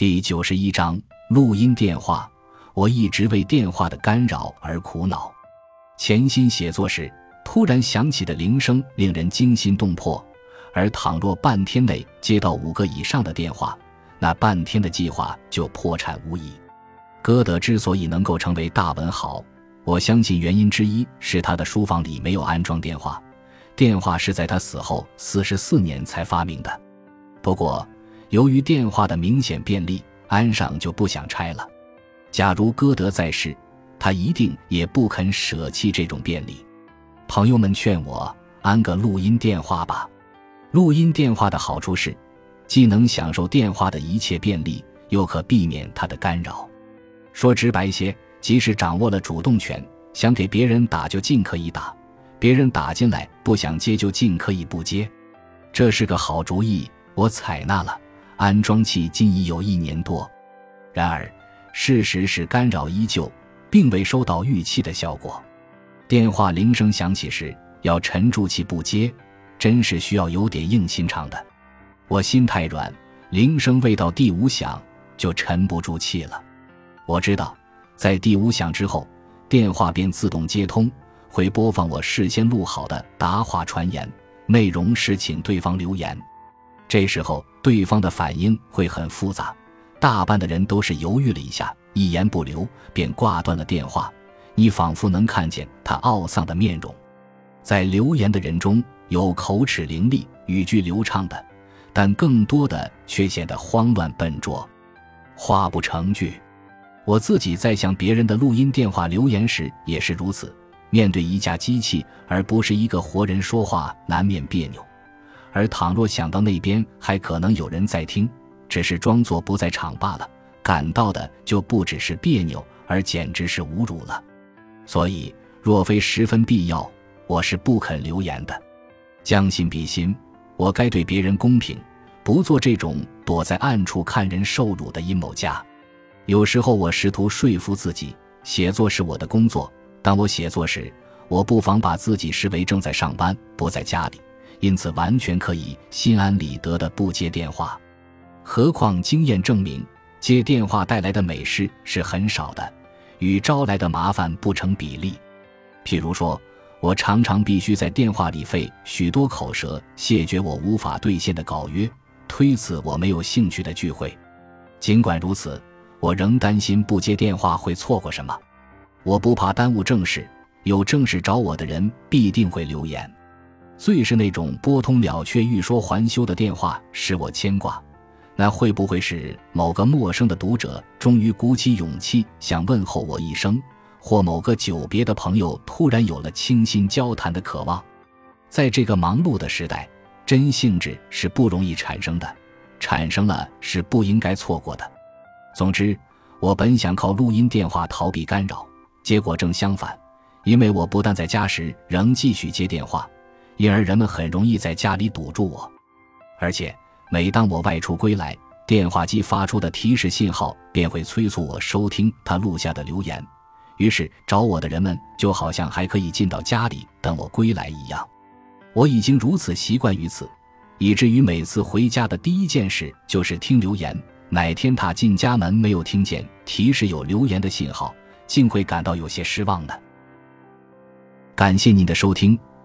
第九十一章录音电话。我一直为电话的干扰而苦恼。潜心写作时，突然响起的铃声令人惊心动魄。而倘若半天内接到五个以上的电话，那半天的计划就破产无疑。歌德之所以能够成为大文豪，我相信原因之一是他的书房里没有安装电话，电话是在他死后四十四年才发明的。不过，由于电话的明显便利，安上就不想拆了。假如歌德在世，他一定也不肯舍弃这种便利。朋友们劝我安个录音电话吧。录音电话的好处是，既能享受电话的一切便利，又可避免它的干扰。说直白些，即使掌握了主动权，想给别人打就尽可以打；别人打进来不想接就尽可以不接。这是个好主意，我采纳了。安装器今已有一年多，然而事实是干扰依旧，并未收到预期的效果。电话铃声响起时，要沉住气不接。真是需要有点硬心肠的，我心太软，铃声未到第五响就沉不住气了。我知道，在第五响之后，电话便自动接通，会播放我事先录好的答话传言，内容是请对方留言。这时候对方的反应会很复杂，大半的人都是犹豫了一下，一言不留便挂断了电话。你仿佛能看见他懊丧的面容，在留言的人中。有口齿伶俐、语句流畅的，但更多的却显得慌乱笨拙，话不成句。我自己在向别人的录音电话留言时也是如此。面对一架机器而不是一个活人说话，难免别扭。而倘若想到那边还可能有人在听，只是装作不在场罢了，感到的就不只是别扭，而简直是侮辱了。所以，若非十分必要，我是不肯留言的。将心比心，我该对别人公平，不做这种躲在暗处看人受辱的阴谋家。有时候我试图说服自己，写作是我的工作。当我写作时，我不妨把自己视为正在上班，不在家里，因此完全可以心安理得的不接电话。何况经验证明，接电话带来的美事是很少的，与招来的麻烦不成比例。譬如说。我常常必须在电话里费许多口舌，谢绝我无法兑现的稿约，推辞我没有兴趣的聚会。尽管如此，我仍担心不接电话会错过什么。我不怕耽误正事，有正事找我的人必定会留言。最是那种拨通了却欲说还休的电话，使我牵挂。那会不会是某个陌生的读者终于鼓起勇气想问候我一声？或某个久别的朋友突然有了倾心交谈的渴望，在这个忙碌的时代，真兴致是不容易产生的，产生了是不应该错过的。总之，我本想靠录音电话逃避干扰，结果正相反，因为我不但在家时仍继续接电话，因而人们很容易在家里堵住我，而且每当我外出归来，电话机发出的提示信号便会催促我收听他录下的留言。于是找我的人们就好像还可以进到家里等我归来一样，我已经如此习惯于此，以至于每次回家的第一件事就是听留言。哪天他进家门没有听见提示有留言的信号，竟会感到有些失望呢。感谢您的收听，